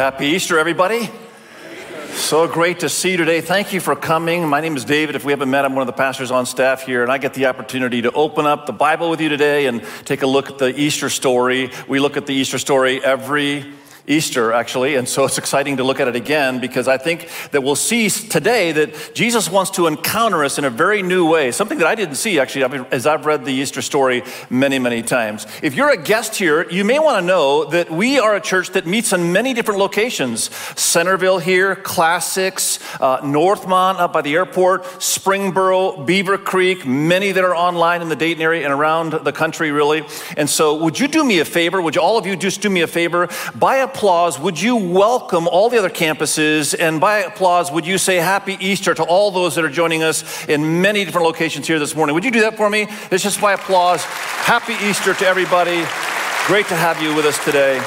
Happy Easter, everybody. So great to see you today. Thank you for coming. My name is David. If we haven't met, I'm one of the pastors on staff here, and I get the opportunity to open up the Bible with you today and take a look at the Easter story. We look at the Easter story every Easter, actually, and so it's exciting to look at it again because I think that we'll see today that Jesus wants to encounter us in a very new way, something that I didn't see actually as I've read the Easter story many, many times. If you're a guest here, you may want to know that we are a church that meets in many different locations Centerville here, Classics, uh, Northmont up by the airport, Springboro, Beavercreek, many that are online in the Dayton area and around the country, really. And so, would you do me a favor? Would you, all of you just do me a favor? Buy a applause, would you welcome all the other campuses? And by applause, would you say Happy Easter to all those that are joining us in many different locations here this morning? Would you do that for me? It's just by applause. Happy Easter to everybody. Great to have you with us today.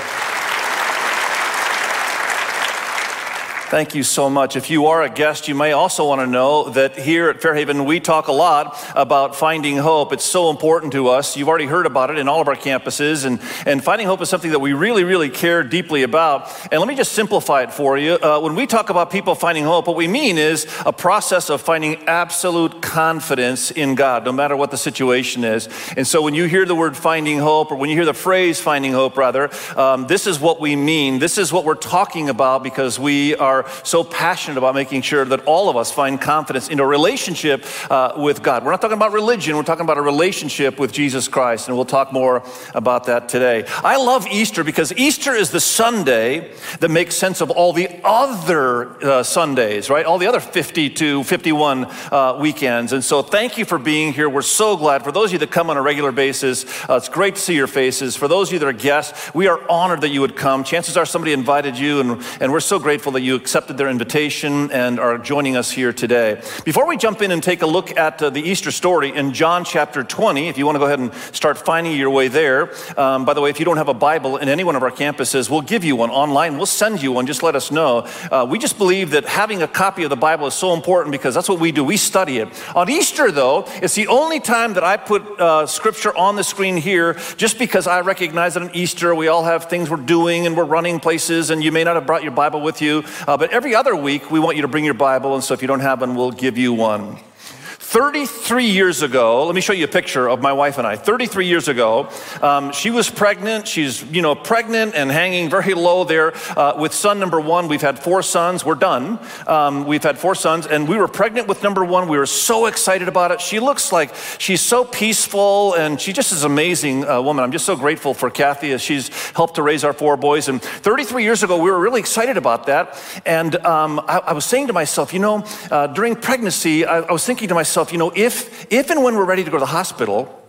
Thank you so much. If you are a guest, you may also want to know that here at Fairhaven, we talk a lot about finding hope. It's so important to us. You've already heard about it in all of our campuses, and, and finding hope is something that we really, really care deeply about. And let me just simplify it for you. Uh, when we talk about people finding hope, what we mean is a process of finding absolute confidence in God, no matter what the situation is. And so when you hear the word finding hope, or when you hear the phrase finding hope, rather, um, this is what we mean. This is what we're talking about because we are so passionate about making sure that all of us find confidence in a relationship uh, with God. We're not talking about religion, we're talking about a relationship with Jesus Christ, and we'll talk more about that today. I love Easter because Easter is the Sunday that makes sense of all the other uh, Sundays, right? All the other 50 to 51 uh, weekends. And so thank you for being here. We're so glad. For those of you that come on a regular basis, uh, it's great to see your faces. For those of you that are guests, we are honored that you would come. Chances are somebody invited you, and, and we're so grateful that you accepted their invitation and are joining us here today. Before we jump in and take a look at uh, the Easter story in John chapter 20, if you want to go ahead and start finding your way there, um, by the way, if you don't have a Bible in any one of our campuses, we'll give you one online. We'll send you one. Just let us know. Uh, we just believe that having a copy of the Bible is so important because that's what we do. We study it. On Easter, though, it's the only time that I put uh, scripture on the screen here just because I recognize that on Easter we all have things we're doing and we're running places, and you may not have brought your Bible with you, uh, but every other week, we want you to bring your Bible, and so if you don't have one, we'll give you one. 33 years ago, let me show you a picture of my wife and I. 33 years ago, um, she was pregnant. She's, you know, pregnant and hanging very low there uh, with son number one. We've had four sons. We're done. Um, we've had four sons, and we were pregnant with number one. We were so excited about it. She looks like she's so peaceful, and she just is an amazing uh, woman. I'm just so grateful for Kathy as she's helped to raise our four boys. And 33 years ago, we were really excited about that. And um, I, I, was saying to myself, you know, uh, during pregnancy, I, I was thinking to myself, myself, you know, if, if and when we're ready to go to the hospital,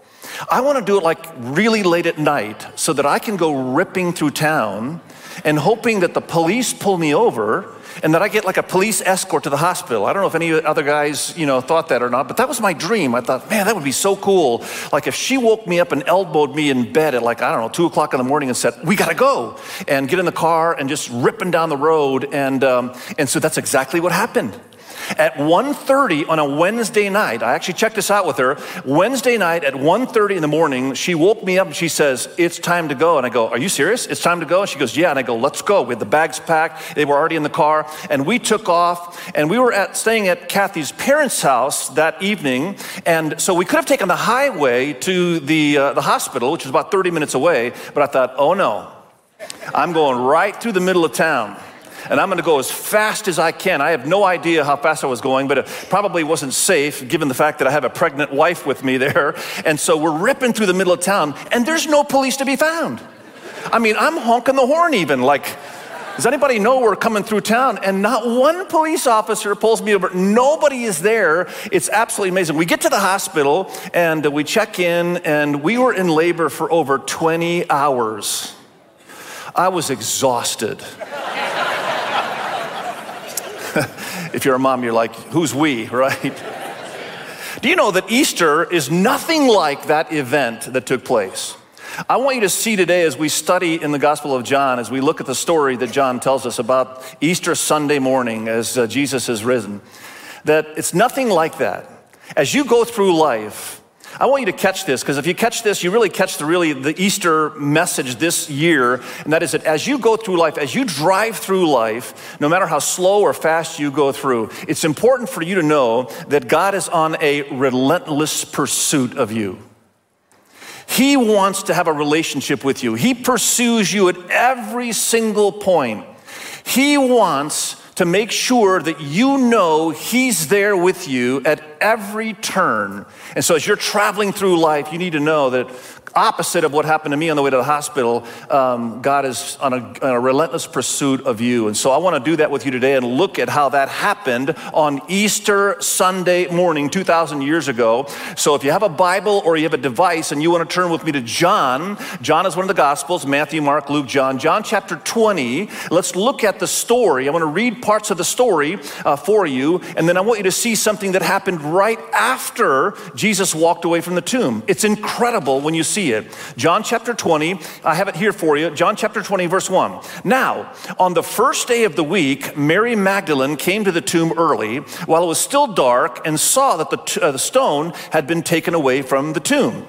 I want to do it like really late at night so that I can go ripping through town and hoping that the police pull me over and that I get like a police escort to the hospital. I don't know if any other guys, you know, thought that or not, but that was my dream. I thought, man, that would be so cool. Like if she woke me up and elbowed me in bed at like, I don't know, two o'clock in the morning and said, we got to go and get in the car and just ripping down the road. And, um, and so that's exactly what happened. At 1.30 on a Wednesday night, I actually checked this out with her. Wednesday night at 1.30 in the morning, she woke me up and she says, it's time to go. And I go, are you serious? It's time to go? And she goes, yeah. And I go, let's go. We had the bags packed. They were already in the car. And we took off and we were at, staying at Kathy's parents' house that evening. And so we could have taken the highway to the, uh, the hospital, which was about 30 minutes away. But I thought, oh no, I'm going right through the middle of town and I'm going to go as fast as I can. I have no idea how fast I was going, but it probably wasn't safe given the fact that I have a pregnant wife with me there. And so we're ripping through the middle of town, and there's no police to be found. I mean, I'm honking the horn even, like, does anybody know we're coming through town? And not one police officer pulls me over. Nobody is there. It's absolutely amazing. We get to the hospital and we check in, and we were in labor for over 20 hours. I was exhausted. if you're a mom, you're like, who's we, right? Do you know that Easter is nothing like that event that took place? I want you to see today as we study in the Gospel of John, as we look at the story that John tells us about Easter Sunday morning as uh, Jesus has risen, that it's nothing like that. As you go through life, I want you to catch this because if you catch this, you really catch the really the Easter message this year, and that is that as you go through life, as you drive through life, no matter how slow or fast you go through, it's important for you to know that God is on a relentless pursuit of you. He wants to have a relationship with you. He pursues you at every single point. He wants to make sure that you know He's there with you at every turn. And so, as you're traveling through life, you need to know that opposite of what happened to me on the way to the hospital, um, God is on a, on a, relentless pursuit of you. And so I want to do that with you today and look at how that happened on Easter Sunday morning 2,000 years ago. So if you have a Bible or you have a device and you want to turn with me to John, John is one of the Gospels Matthew, Mark, Luke, John. John chapter 20, let's look at the story. I want to read parts of the story uh, for you, and then I want you to see something that happened right after Jesus walked away from the tomb. It's incredible when you see it. John chapter 20, I have it here for you. John chapter 20, verse 1. Now, on the first day of the week, Mary Magdalene came to the tomb early while it was still dark and saw that the, t- uh, the stone had been taken away from the tomb.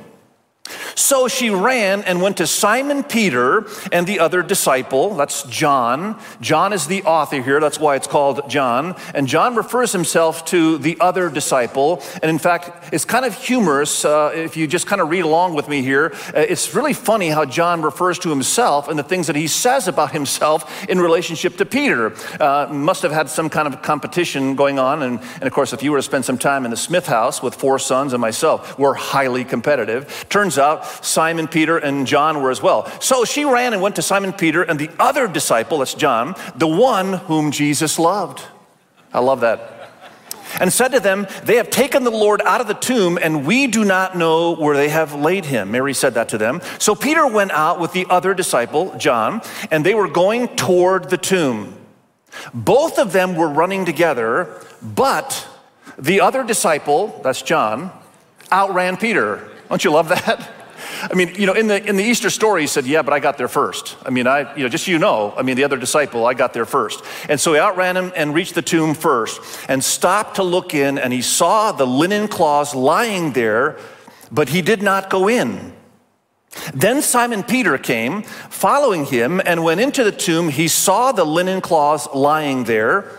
So she ran and went to Simon Peter and the other disciple. That's John. John is the author here. That's why it's called John. And John refers himself to the other disciple. And in fact, it's kind of humorous uh, if you just kind of read along with me here. Uh, it's really funny how John refers to himself and the things that he says about himself in relationship to Peter. Uh, must have had some kind of competition going on. And, and of course, if you were to spend some time in the Smith house with four sons and myself, we're highly competitive. Turns out Simon Peter and John were as well. So she ran and went to Simon Peter and the other disciple, that's John, the one whom Jesus loved. I love that. And said to them, They have taken the Lord out of the tomb, and we do not know where they have laid him. Mary said that to them. So Peter went out with the other disciple, John, and they were going toward the tomb. Both of them were running together, but the other disciple, that's John, outran Peter don't you love that? I mean, you know, in the, in the Easter story, he said, Yeah, but I got there first. I mean, I, you know, just so you know, I mean, the other disciple, I got there first. And so he outran him and reached the tomb first and stopped to look in, and he saw the linen cloths lying there, but he did not go in. Then Simon Peter came, following him, and went into the tomb. He saw the linen cloths lying there,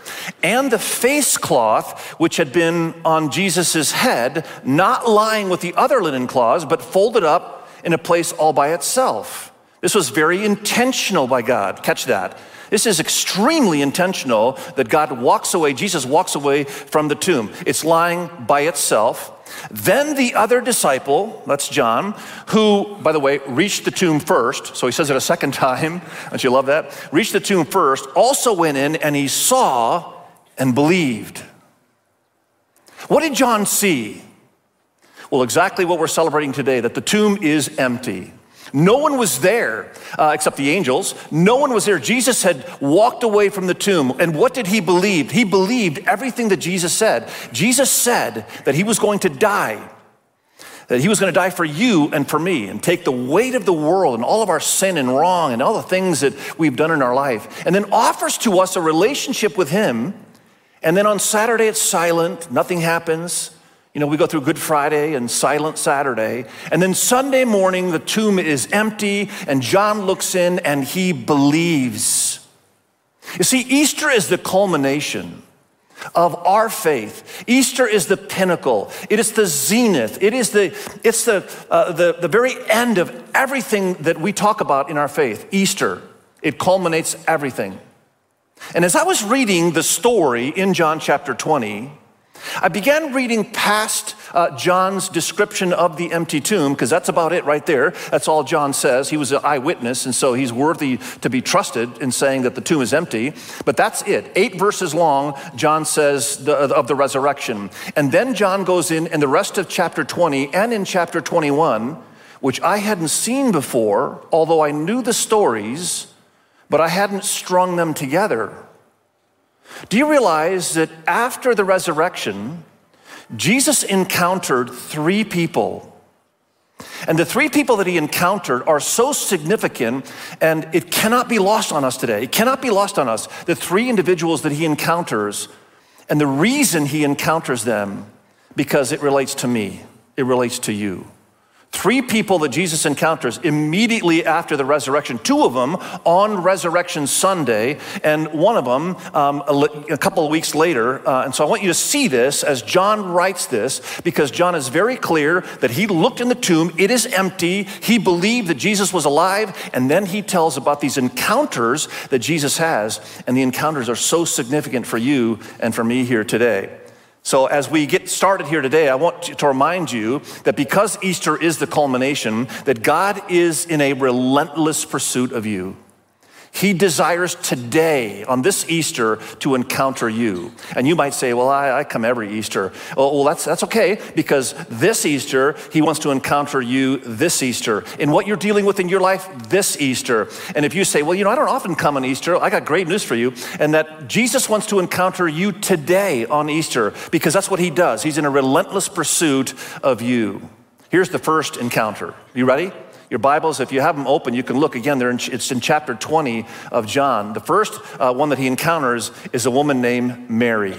and the face cloth which had been on Jesus' head, not lying with the other linen cloths, but folded up in a place all by itself. This was very intentional by God. Catch that. This is extremely intentional that God walks away, Jesus walks away from the tomb. It's lying by itself. Then the other disciple, that's John, who, by the way, reached the tomb first, so he says it a second time. Don't you love that? Reached the tomb first, also went in and he saw and believed. What did John see? Well, exactly what we're celebrating today that the tomb is empty. No one was there uh, except the angels. No one was there. Jesus had walked away from the tomb. And what did he believe? He believed everything that Jesus said. Jesus said that he was going to die, that he was going to die for you and for me and take the weight of the world and all of our sin and wrong and all the things that we've done in our life, and then offers to us a relationship with him. And then on Saturday, it's silent, nothing happens. You know, we go through Good Friday and Silent Saturday. And then Sunday morning, the tomb is empty, and John looks in and he believes. You see, Easter is the culmination of our faith. Easter is the pinnacle. It is the zenith. It is the, it's the, uh, the, the very end of everything that we talk about in our faith. Easter. It culminates everything. And as I was reading the story in John chapter 20, I began reading past uh, John's description of the empty tomb, because that's about it right there. That's all John says. He was an eyewitness, and so he's worthy to be trusted in saying that the tomb is empty. But that's it. Eight verses long, John says the, of the resurrection. And then John goes in, in the rest of chapter 20 and in chapter 21, which I hadn't seen before, although I knew the stories, but I hadn't strung them together. Do you realize that after the resurrection, Jesus encountered three people? And the three people that he encountered are so significant, and it cannot be lost on us today. It cannot be lost on us. The three individuals that he encounters, and the reason he encounters them, because it relates to me. it relates to you. Three people that Jesus encounters immediately after the resurrection, two of them on Resurrection Sunday, and one of them um, a, a, couple of weeks later. Uh, and so I want you to see this as John writes this, because John is very clear that he looked in the tomb, it is empty. He believed that Jesus was alive, and then he tells about these encounters that Jesus has, and the encounters are so significant for you and for me here today. So, as we get started here today, I want to remind you that because Easter is the culmination, that God is in a relentless pursuit of you. He desires today, on this Easter, to encounter you. And you might say, Well, I, I come every Easter. Well, well, that's, that's okay, because this Easter, He wants to encounter you this Easter. In what you're dealing with in your life this Easter. And if you say, Well, you know, I don't often come on Easter, I got great news for you, and that Jesus wants to encounter you today on Easter, because that's what He does. He's in a relentless pursuit of you. Here's the first encounter. You ready? Your Bibles, if you have them open, you can look again. In, it's in chapter 20 of John. The first uh, one that he encounters is a woman named Mary.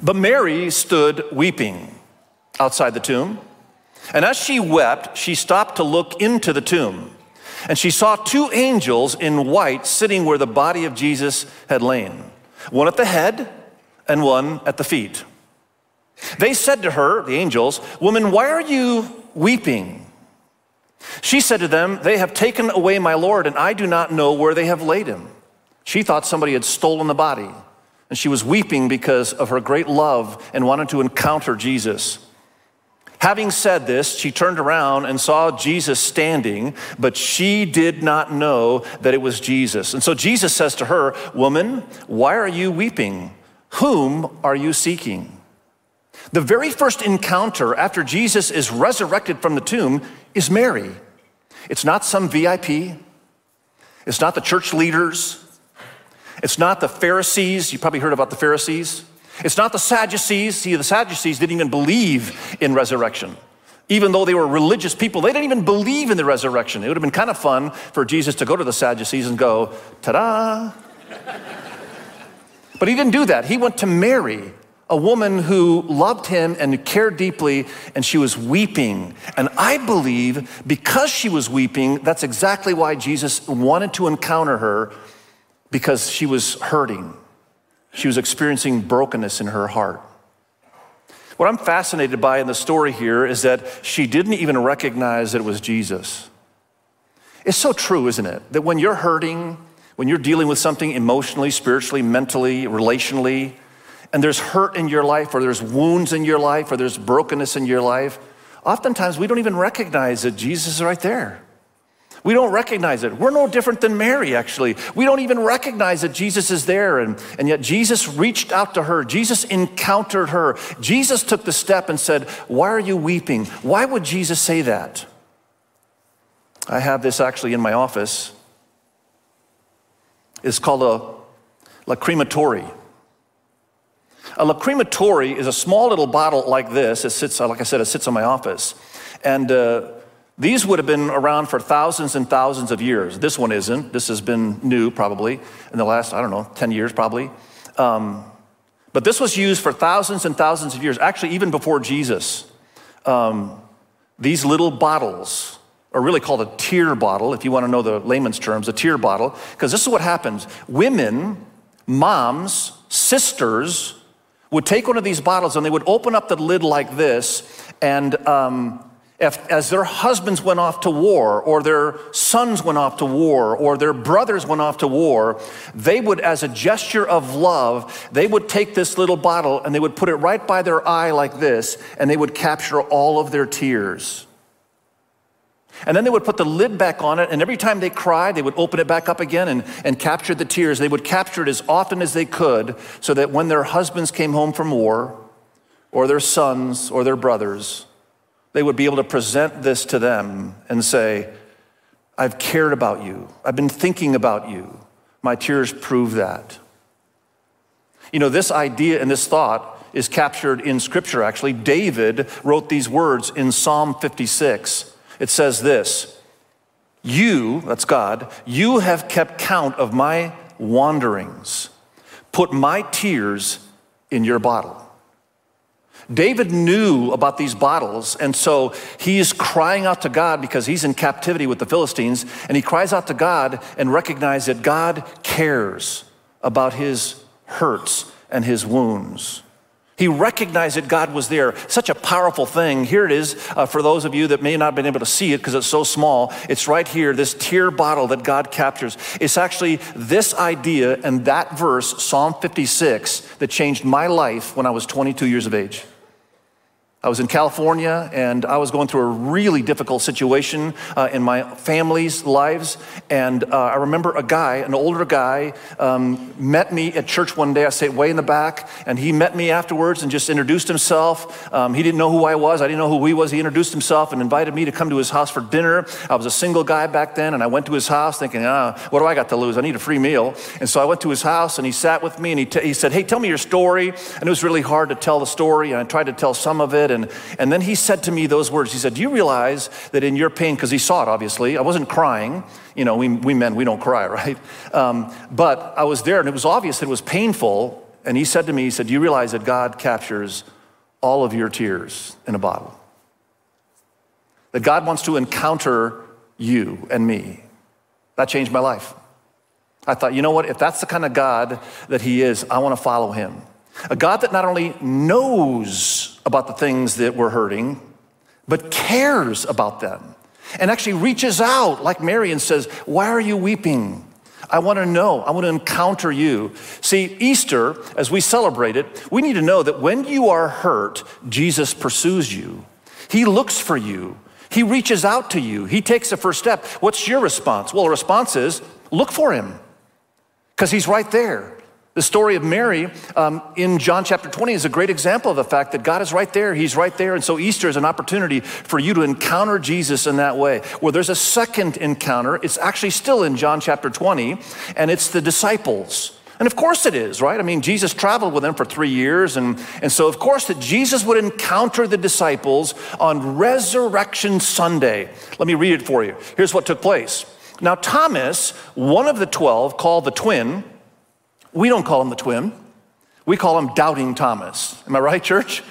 But Mary stood weeping outside the tomb. And as she wept, she stopped to look into the tomb. And she saw two angels in white sitting where the body of Jesus had lain, one at the head and one at the feet. They said to her, the angels, Woman, why are you weeping? She said to them, They have taken away my Lord, and I do not know where they have laid him. She thought somebody had stolen the body, and she was weeping because of her great love and wanted to encounter Jesus. Having said this, she turned around and saw Jesus standing, but she did not know that it was Jesus. And so Jesus says to her, Woman, why are you weeping? Whom are you seeking? The very first encounter after Jesus is resurrected from the tomb is Mary. It's not some VIP, it's not the church leaders, it's not the Pharisees. You probably heard about the Pharisees. It's not the Sadducees. See, the Sadducees didn't even believe in resurrection. Even though they were religious people, they didn't even believe in the resurrection. It would have been kind of fun for Jesus to go to the Sadducees and go, ta da. but he didn't do that. He went to Mary, a woman who loved him and cared deeply, and she was weeping. And I believe because she was weeping, that's exactly why Jesus wanted to encounter her because she was hurting. She was experiencing brokenness in her heart. What I'm fascinated by in the story here is that she didn't even recognize that it was Jesus. It's so true, isn't it? That when you're hurting, when you're dealing with something emotionally, spiritually, mentally, relationally, and there's hurt in your life, or there's wounds in your life, or there's brokenness in your life, oftentimes we don't even recognize that Jesus is right there. We don't recognize it. We're no different than Mary, actually. We don't even recognize that Jesus is there. And, and yet Jesus reached out to her. Jesus encountered her. Jesus took the step and said, Why are you weeping? Why would Jesus say that? I have this actually in my office. It's called a lacrimatory. A lacrimatory is a small little bottle like this. It sits, like I said, it sits in my office. And uh, these would have been around for thousands and thousands of years. This one isn't. This has been new probably in the last, I don't know, 10 years probably. Um, but this was used for thousands and thousands of years, actually, even before Jesus. Um, these little bottles are really called a tear bottle, if you want to know the layman's terms, a tear bottle, because this is what happens. Women, moms, sisters, would take one of these bottles and they would open up the lid like this, and um, if, as their husbands went off to war, or their sons went off to war, or their brothers went off to war, they would, as a gesture of love, they would take this little bottle and they would put it right by their eye like this, and they would capture all of their tears. And then they would put the lid back on it, and every time they cried, they would open it back up again and, and capture the tears. They would capture it as often as they could so that when their husbands came home from war, or their sons, or their brothers, they would be able to present this to them and say, I've cared about you. I've been thinking about you. My tears prove that. You know, this idea and this thought is captured in Scripture, actually. David wrote these words in Psalm 56 it says this You, that's God, you have kept count of my wanderings, put my tears in your bottle. David knew about these bottles, and so he is crying out to God because he's in captivity with the Philistines, and he cries out to God and recognizes that God cares about his hurts and his wounds. He recognized that God was there. Such a powerful thing. Here it is uh, for those of you that may not have been able to see it because it's so small. It's right here, this tear bottle that God captures. It's actually this idea and that verse, Psalm 56, that changed my life when I was 22 years of age. I was in California and I was going through a really difficult situation uh, in my family's lives. And uh, I remember a guy, an older guy, um, met me at church one day. I sat way in the back, and he met me afterwards and just introduced himself. Um, he didn't know who I was, I didn't know who he was. He introduced himself and invited me to come to his house for dinner. I was a single guy back then, and I went to his house thinking, ah, what do I got to lose? I need a free meal. And so I went to his house and he sat with me and he, t- he said, Hey, tell me your story. And it was really hard to tell the story, and I tried to tell some of it. And, and then he said to me those words. He said, Do you realize that in your pain, because he saw it obviously, I wasn't crying. You know, we, we men, we don't cry, right? Um, but I was there and it was obvious that it was painful. And he said to me, He said, Do you realize that God captures all of your tears in a bottle? That God wants to encounter you and me. That changed my life. I thought, you know what? If that's the kind of God that He is, I want to follow Him. A God that not only knows about the things that we're hurting, but cares about them and actually reaches out like Mary and says, Why are you weeping? I want to know. I want to encounter you. See, Easter, as we celebrate it, we need to know that when you are hurt, Jesus pursues you. He looks for you. He reaches out to you. He takes the first step. What's your response? Well, the response is look for him because he's right there. The story of Mary um, in John chapter 20 is a great example of the fact that God is right there. He's right there. And so Easter is an opportunity for you to encounter Jesus in that way. Well, there's a second encounter. It's actually still in John chapter 20, and it's the disciples. And of course it is, right? I mean, Jesus traveled with them for three years. And, and so, of course, that Jesus would encounter the disciples on Resurrection Sunday. Let me read it for you. Here's what took place. Now, Thomas, one of the 12, called the twin, we don't call him the twin. We call him Doubting Thomas. Am I right, church?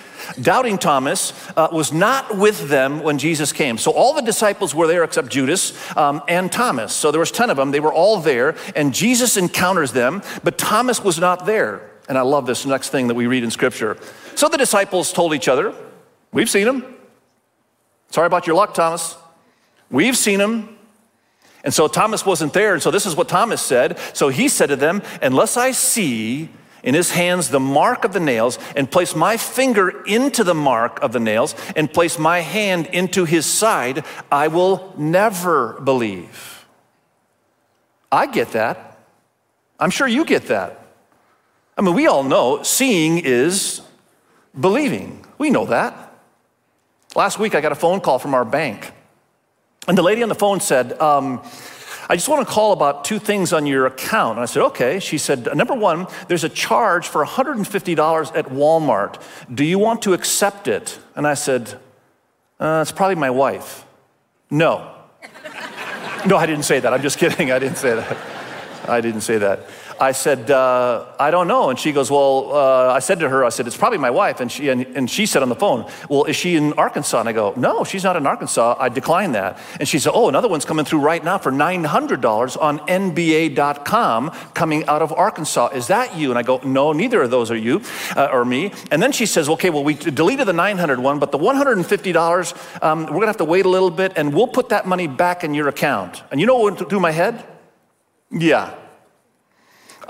Doubting Thomas uh, was not with them when Jesus came. So all the disciples were there except Judas um, and Thomas. So there was 10 of them. They were all there and Jesus encounters them, but Thomas was not there. And I love this next thing that we read in scripture. So the disciples told each other, we've seen him. Sorry about your luck, Thomas. We've seen him. And so Thomas wasn't there. And so this is what Thomas said. So he said to them, Unless I see in his hands the mark of the nails, and place my finger into the mark of the nails, and place my hand into his side, I will never believe. I get that. I'm sure you get that. I mean, we all know seeing is believing. We know that. Last week, I got a phone call from our bank. And the lady on the phone said, um, I just want to call about two things on your account. And I said, okay. She said, number one, there's a charge for $150 at Walmart. Do you want to accept it? And I said, uh, it's probably my wife. No. no, I didn't say that. I'm just kidding. I didn't say that. I didn't say that. I said, uh, I don't know. And she goes, Well, uh, I said to her, I said, It's probably my wife. And she, and, and she said on the phone, Well, is she in Arkansas? And I go, No, she's not in Arkansas. I declined that. And she said, Oh, another one's coming through right now for $900 on NBA.com coming out of Arkansas. Is that you? And I go, No, neither of those are you uh, or me. And then she says, Okay, well, we deleted the 900 one, but the $150, um, we're going to have to wait a little bit and we'll put that money back in your account. And you know what went through my head? Yeah,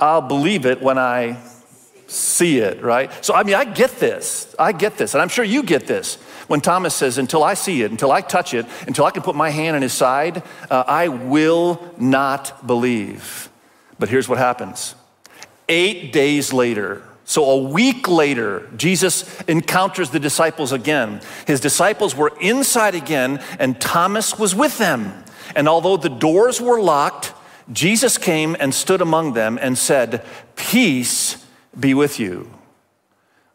I'll believe it when I see it, right? So, I mean, I get this. I get this. And I'm sure you get this. When Thomas says, until I see it, until I touch it, until I can put my hand on his side, uh, I will not believe. But here's what happens eight days later, so a week later, Jesus encounters the disciples again. His disciples were inside again, and Thomas was with them. And although the doors were locked, Jesus came and stood among them and said, Peace be with you.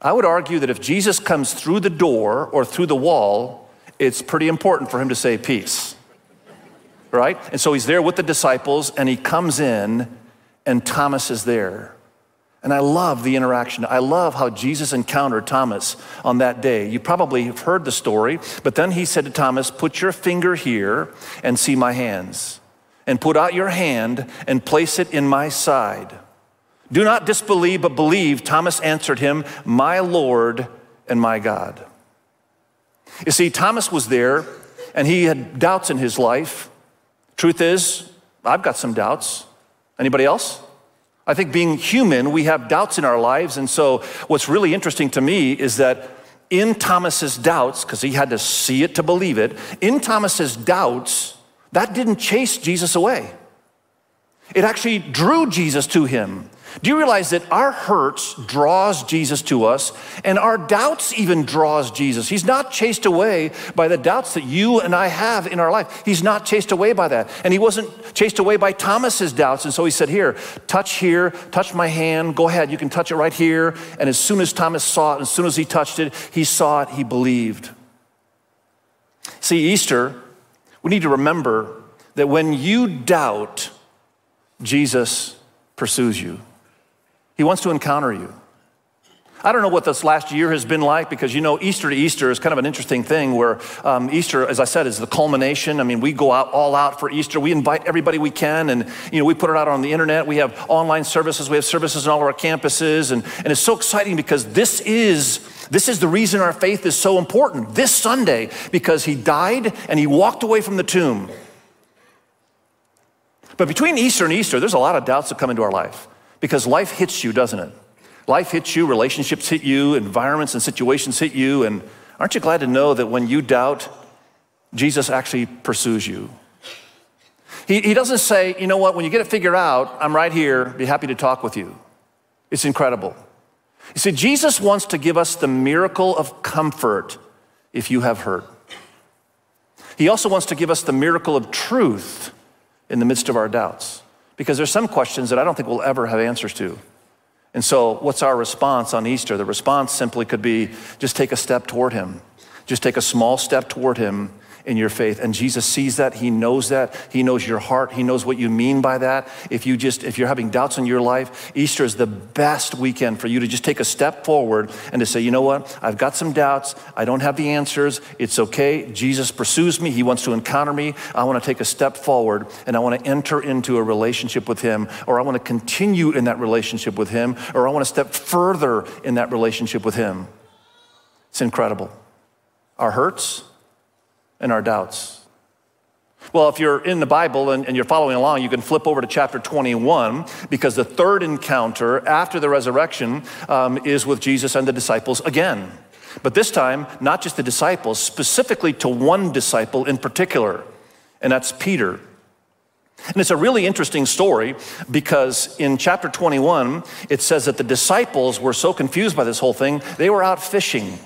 I would argue that if Jesus comes through the door or through the wall, it's pretty important for him to say peace. Right? And so he's there with the disciples and he comes in and Thomas is there. And I love the interaction. I love how Jesus encountered Thomas on that day. You probably have heard the story, but then he said to Thomas, Put your finger here and see my hands, and put out your hand and place it in my side. Do not disbelieve, but believe. Thomas answered him, My Lord and my God. You see, Thomas was there and he had doubts in his life. Truth is, I've got some doubts. Anybody else? I think being human, we have doubts in our lives. And so, what's really interesting to me is that in Thomas's doubts, because he had to see it to believe it, in Thomas's doubts, that didn't chase Jesus away. It actually drew Jesus to him. Do you realize that our hurts draws Jesus to us and our doubts even draws Jesus? He's not chased away by the doubts that you and I have in our life. He's not chased away by that. And he wasn't chased away by Thomas's doubts. And so he said, "Here, touch here, touch my hand. Go ahead, you can touch it right here." And as soon as Thomas saw it, as soon as he touched it, he saw it, he believed. See, Easter, we need to remember that when you doubt, Jesus pursues you. He wants to encounter you. I don't know what this last year has been like because you know, Easter to Easter is kind of an interesting thing where um, Easter, as I said, is the culmination. I mean, we go out all out for Easter. We invite everybody we can, and you know, we put it out on the internet. We have online services. We have services on all of our campuses, and, and it's so exciting because this is this is the reason our faith is so important. This Sunday, because he died and he walked away from the tomb. But between Easter and Easter, there's a lot of doubts that come into our life. Because life hits you, doesn't it? Life hits you, relationships hit you, environments and situations hit you. And aren't you glad to know that when you doubt, Jesus actually pursues you? He, he doesn't say, you know what, when you get it figured out, I'm right here, be happy to talk with you. It's incredible. You see, Jesus wants to give us the miracle of comfort if you have hurt. He also wants to give us the miracle of truth in the midst of our doubts. Because there's some questions that I don't think we'll ever have answers to. And so, what's our response on Easter? The response simply could be just take a step toward Him. Just take a small step toward Him in your faith. And Jesus sees that. He knows that. He knows your heart. He knows what you mean by that. If you just, if you're having doubts in your life, Easter is the best weekend for you to just take a step forward and to say, you know what? I've got some doubts. I don't have the answers. It's okay. Jesus pursues me. He wants to encounter me. I want to take a step forward and I want to enter into a relationship with Him, or I want to continue in that relationship with Him, or I want to step further in that relationship with Him. It's incredible. Our hurts, and our doubts. Well, if you're in the Bible and, and, you're following along, you can flip over to chapter 21 because the third encounter after the resurrection um, is with Jesus and the disciples again. But this time, not just the disciples, specifically to one disciple in particular, and that's Peter. And it's a really interesting story because in chapter 21, it says that the disciples were so confused by this whole thing, they were out fishing.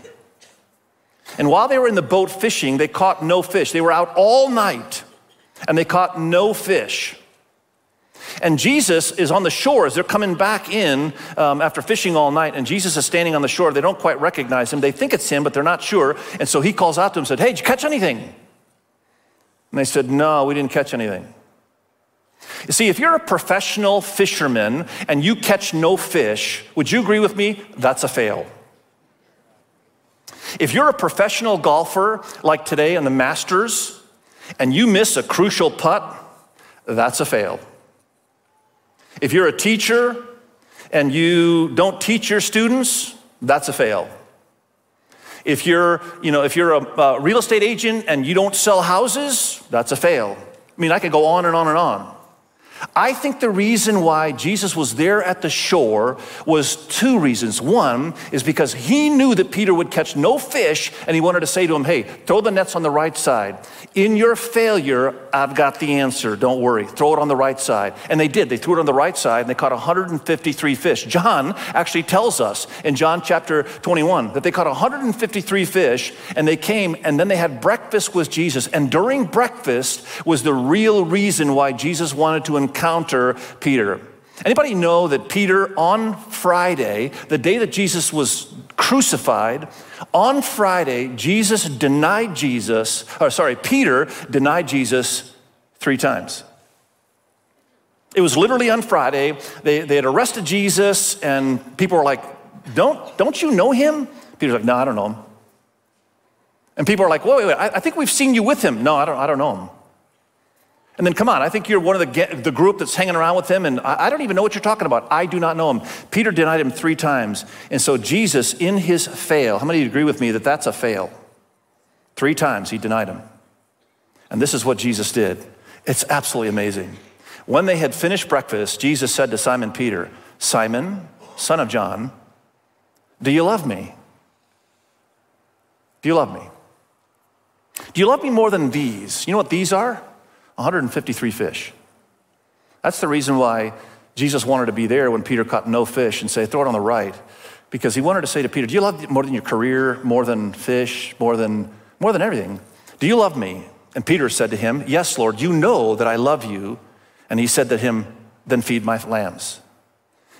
And while they were in the boat fishing, they caught no fish. They were out all night and they caught no fish. And Jesus is on the shore as they're coming back in um, after fishing all night, and Jesus is standing on the shore. They don't quite recognize him. They think it's him, but they're not sure. And so he calls out to them and said, Hey, did you catch anything? And they said, No, we didn't catch anything. You see, if you're a professional fisherman and you catch no fish, would you agree with me? That's a fail. If you're a professional golfer like today in the Masters and you miss a crucial putt, that's a fail. If you're a teacher and you don't teach your students, that's a fail. If you're, you know, if you're a, a real estate agent and you don't sell houses, that's a fail. I mean, I could go on and on and on. I think the reason why Jesus was there at the shore was two reasons. One is because he knew that Peter would catch no fish, and he wanted to say to him, Hey, throw the nets on the right side. In your failure, I've got the answer. Don't worry. Throw it on the right side. And they did. They threw it on the right side, and they caught 153 fish. John actually tells us in John chapter 21 that they caught 153 fish, and they came, and then they had breakfast with Jesus. And during breakfast was the real reason why Jesus wanted to encounter Peter. Anybody know that Peter on Friday, the day that Jesus was crucified, on Friday, Jesus denied Jesus, or sorry, Peter denied Jesus three times. It was literally on Friday. They, they had arrested Jesus, and people were like, don't, don't you know him? Peter's like, No, I don't know him. And people are like, Wait, wait, wait, I, I think we've seen you with him. No, I don't, I don't know him. And then, come on, I think you're one of the, the group that's hanging around with him, and I, I don't even know what you're talking about. I do not know him. Peter denied him three times. And so, Jesus, in his fail, how many agree with me that that's a fail? Three times he denied him. And this is what Jesus did. It's absolutely amazing. When they had finished breakfast, Jesus said to Simon Peter, Simon, son of John, do you love me? Do you love me? Do you love me more than these? You know what these are? 153 fish. That's the reason why Jesus wanted to be there when Peter caught no fish and say, throw it on the right. Because he wanted to say to Peter, Do you love more than your career, more than fish, more than, more than everything? Do you love me? And Peter said to him, Yes, Lord, you know that I love you. And he said to him, Then feed my lambs.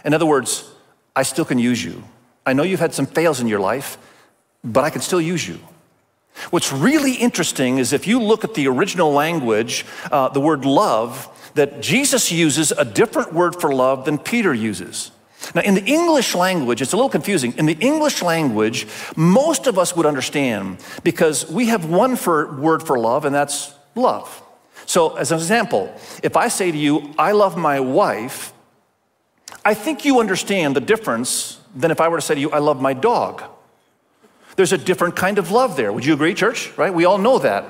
In other words, I still can use you. I know you've had some fails in your life, but I can still use you. What's really interesting is if you look at the original language, uh, the word love, that Jesus uses a different word for love than Peter uses. Now, in the English language, it's a little confusing. In the English language, most of us would understand because we have one for, word for love, and that's love. So, as an example, if I say to you, I love my wife, I think you understand the difference than if I were to say to you, I love my dog. There's a different kind of love there. Would you agree, church? Right? We all know that.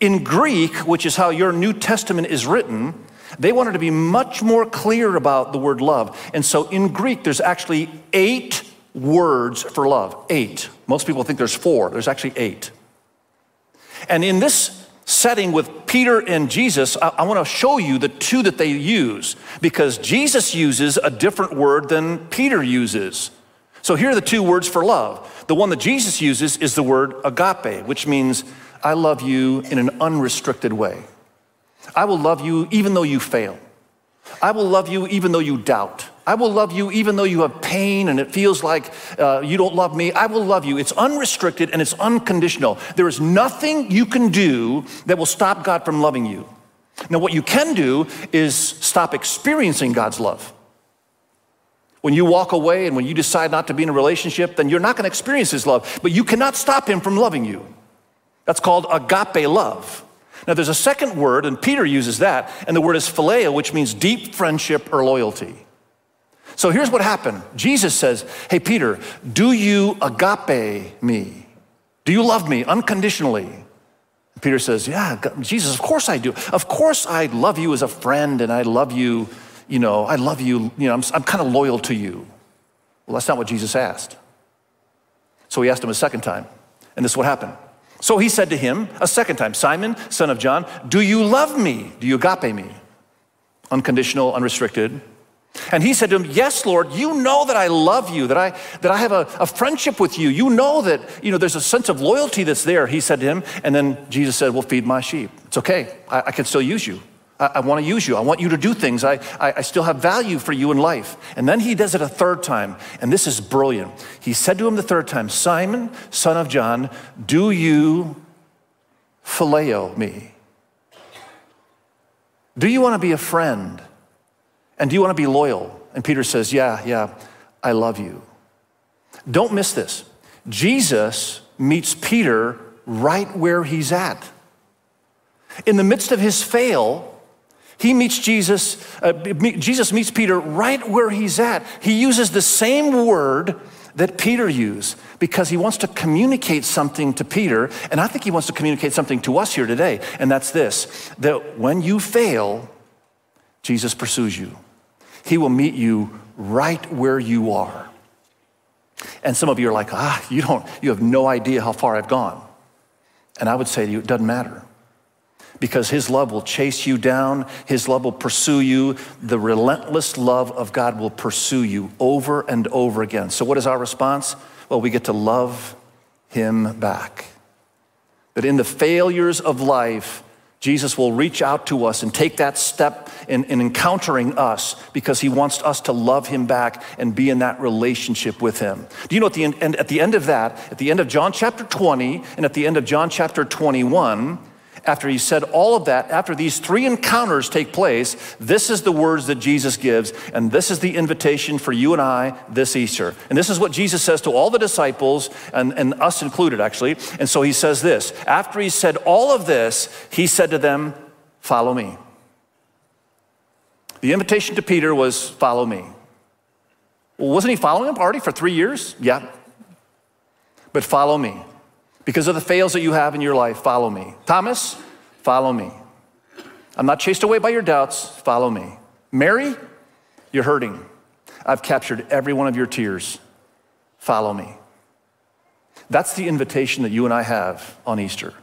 In Greek, which is how your New Testament is written, they wanted to be much more clear about the word love. And so in Greek, there's actually eight words for love. Eight. Most people think there's four, there's actually eight. And in this setting with Peter and Jesus, I, I want to show you the two that they use because Jesus uses a different word than Peter uses. So here are the two words for love. The one that Jesus uses is the word agape, which means I love you in an unrestricted way. I will love you even though you fail. I will love you even though you doubt. I will love you even though you have pain and it feels like uh, you don't love me. I will love you. It's unrestricted and it's unconditional. There is nothing you can do that will stop God from loving you. Now, what you can do is stop experiencing God's love. When you walk away and when you decide not to be in a relationship, then you're not going to experience His love, but you cannot stop Him from loving you. That's called agape love. Now, there's a second word, and Peter uses that, and the word is phileo, which means deep friendship or loyalty. So here's what happened Jesus says, Hey, Peter, do you agape me? Do you love me unconditionally? Peter says, Yeah, Jesus, of course I do. Of course I love you as a friend, and I love you, you know, I love you, you know, I'm, I'm kind of loyal to you. Well, that's not what Jesus asked. So he asked him a second time, and this is what happened. So he said to him a second time, Simon, son of John, do you love me? Do you agape me? Unconditional, unrestricted. And he said to him, Yes, Lord, you know that I love you, that I, that I have a, a, friendship with you. You know that you know, there's a sense of loyalty that's there, he said to him. And then Jesus said, Well, feed my sheep. It's okay. I, I can still use you. I, I want to use you. I want you to do things. I, I, I still have value for you in life. And then he does it a third time. And this is brilliant. He said to him the third time, Simon, son of John, do you phileo me? Do you want to be a friend? And do you want to be loyal? And Peter says, Yeah, yeah, I love you. Don't miss this. Jesus meets Peter right where he's at. In the midst of his fail, he meets Jesus, uh, Jesus meets Peter right where he's at. He uses the same word that Peter used because he wants to communicate something to Peter, and I think he wants to communicate something to us here today, and that's this that when you fail, Jesus pursues you. He will meet you right where you are. And some of you are like, ah, you don't, you have no idea how far I've gone. And I would say to you, it doesn't matter because His love will chase you down, His love will pursue you. The relentless love of God will pursue you over and over again. So, what is our response? Well, we get to love Him back. That in the failures of life, Jesus will reach out to us and take that step in, in, encountering us because he wants us to love him back and be in that relationship with him. Do you know at the end, at the end of that, at the end of John chapter 20 and at the end of John chapter 21, after he said all of that, after these three encounters take place, this is the words that Jesus gives, and this is the invitation for you and I this Easter. And this is what Jesus says to all the disciples, and, and us included, actually. And so he says this After he said all of this, he said to them, Follow me. The invitation to Peter was, Follow me. Well, wasn't he following him already for three years? Yeah. But follow me. Because of the fails that you have in your life, follow me. Thomas, follow me. I'm not chased away by your doubts, follow me. Mary, you're hurting. I've captured every one of your tears. Follow me. That's the invitation that you and I have on Easter.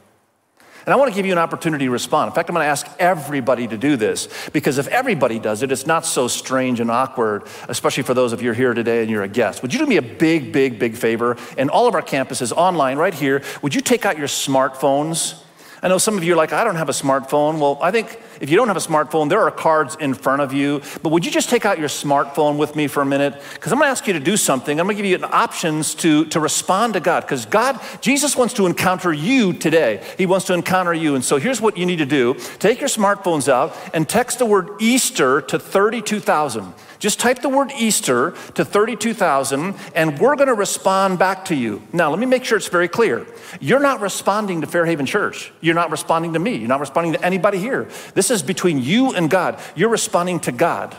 And I want to give you an opportunity to respond. In fact, I'm going to ask everybody to do this because if everybody does it, it's not so strange and awkward, especially for those of you here today and you're a guest. Would you do me a big, big, big favor? And all of our campuses online right here, would you take out your smartphones? I know some of you are like, I don't have a smartphone. Well, I think if you don't have a smartphone, there are cards in front of you. But would you just take out your smartphone with me for a minute? Because I'm going to ask you to do something. I'm going to give you options to, to respond to God. Because God, Jesus wants to encounter you today. He wants to encounter you. And so here's what you need to do take your smartphones out and text the word Easter to 32,000. Just type the word Easter to 32,000 and we're going to respond back to you. Now, let me make sure it's very clear. You're not responding to Fairhaven Church. You're not responding to me. You're not responding to anybody here. This is between you and God. You're responding to God.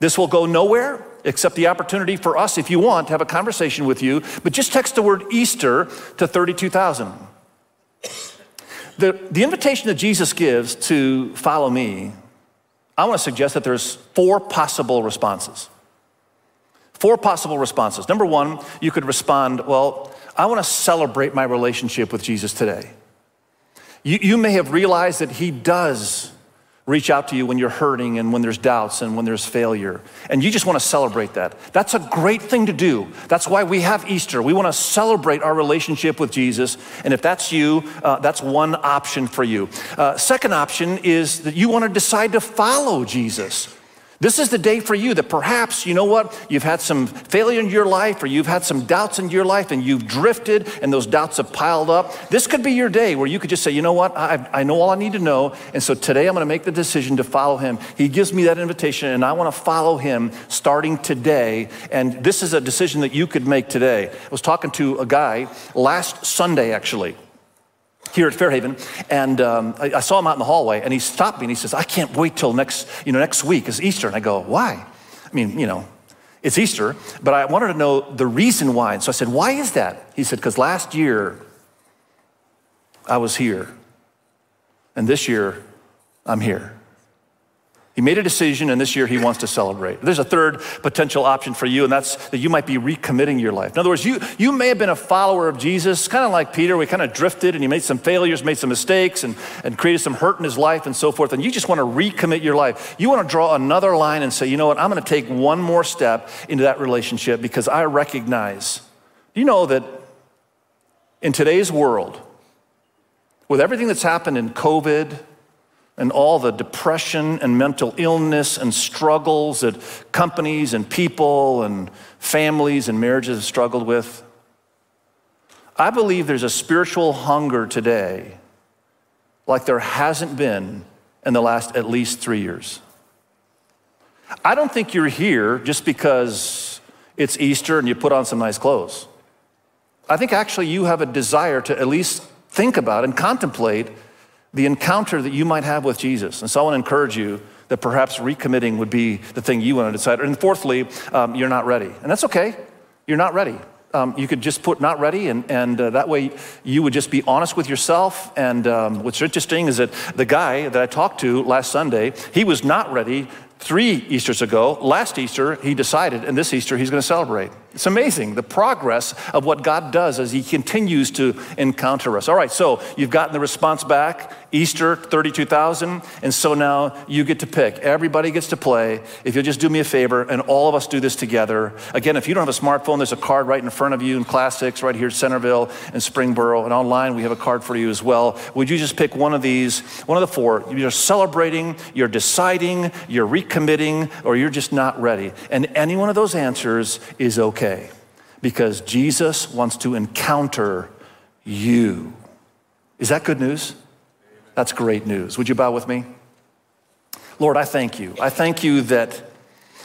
This will go nowhere except the opportunity for us, if you want, to have a conversation with you. But just text the word Easter to 32,000. The, the invitation that Jesus gives to follow me I want to suggest that there's four possible responses. Four possible responses. Number one, you could respond, Well, I want to celebrate my relationship with Jesus today. You, you may have realized that He does reach out to you when you're hurting and when there's doubts and when there's failure. And you just want to celebrate that. That's a great thing to do. That's why we have Easter. We want to celebrate our relationship with Jesus. And if that's you, uh, that's one option for you. Uh, second option is that you want to decide to follow Jesus. This is the day for you that perhaps, you know what, you've had some failure in your life or you've had some doubts in your life and you've drifted and those doubts have piled up. This could be your day where you could just say, you know what, I, I know all I need to know. And so today I'm going to make the decision to follow him. He gives me that invitation and I want to follow him starting today. And this is a decision that you could make today. I was talking to a guy last Sunday, actually here at Fairhaven, and um, I, I, saw him out in the hallway, and he stopped me and he says, "I can't wait till next, you know, next week is Easter." And I go, "Why?" I mean, you know, it's Easter, but I wanted to know the reason why. And so I said, "Why is that?" He said, "Because last year I was here, and this year I'm here." He made a decision, and this year he wants to celebrate. There's a third potential option for you, and that's that you might be recommitting your life. In other words, you, you may have been a follower of Jesus, kind of like Peter. We kind of drifted, and he made some failures, made some mistakes, and, and created some hurt in his life, and so forth. And you just want to recommit your life. You want to draw another line and say, you know what, I'm going to take one more step into that relationship because I recognize. You know that in today's world, with everything that's happened in COVID, and all the depression and mental illness and struggles that companies and people and families and marriages have struggled with. I believe there's a spiritual hunger today like there hasn't been in the last at least three years. I don't think you're here just because it's Easter and you put on some nice clothes. I think actually you have a desire to at least think about and contemplate the encounter that you might have with Jesus. And so I want to encourage you that perhaps recommitting would be the thing you want to decide. And fourthly, um, you're not ready. And that's okay. You're not ready. Um, you could just put not ready, and, and uh, that way you would just be honest with yourself. And um, what's interesting is that the guy that I talked to last Sunday, he was not ready three Easters ago. Last Easter, he decided, and this Easter, he's going to celebrate. It's amazing the progress of what God does as He continues to encounter us. All right, so you've gotten the response back Easter, 32,000, and so now you get to pick. Everybody gets to play. If you'll just do me a favor, and all of us do this together. Again, if you don't have a smartphone, there's a card right in front of you in Classics, right here at Centerville and Springboro, and online we have a card for you as well. Would you just pick one of these, one of the four? You're celebrating, you're deciding, you're recommitting, or you're just not ready. And any one of those answers is okay okay because Jesus wants to encounter you. Is that good news? That's great news. Would you bow with me? Lord, I thank you. I thank you that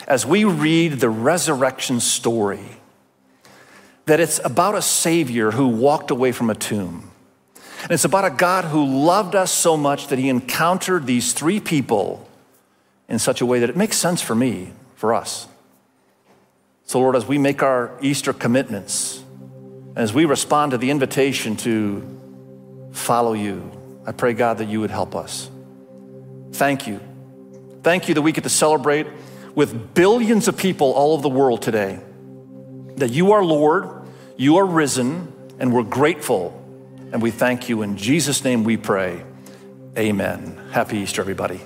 as we read the resurrection story, that it's about a Savior who walked away from a tomb. And it's about a God who loved us so much that he encountered these three people in such a way that it makes sense for me, for us. So, Lord, as we make our Easter commitments, as we respond to the invitation to follow you, I pray, God, that you would help us. Thank you. Thank you that we get to celebrate with billions of people all over the world today that you are Lord, you are risen, and we're grateful. And we thank you. In Jesus' name we pray. Amen. Happy Easter, everybody.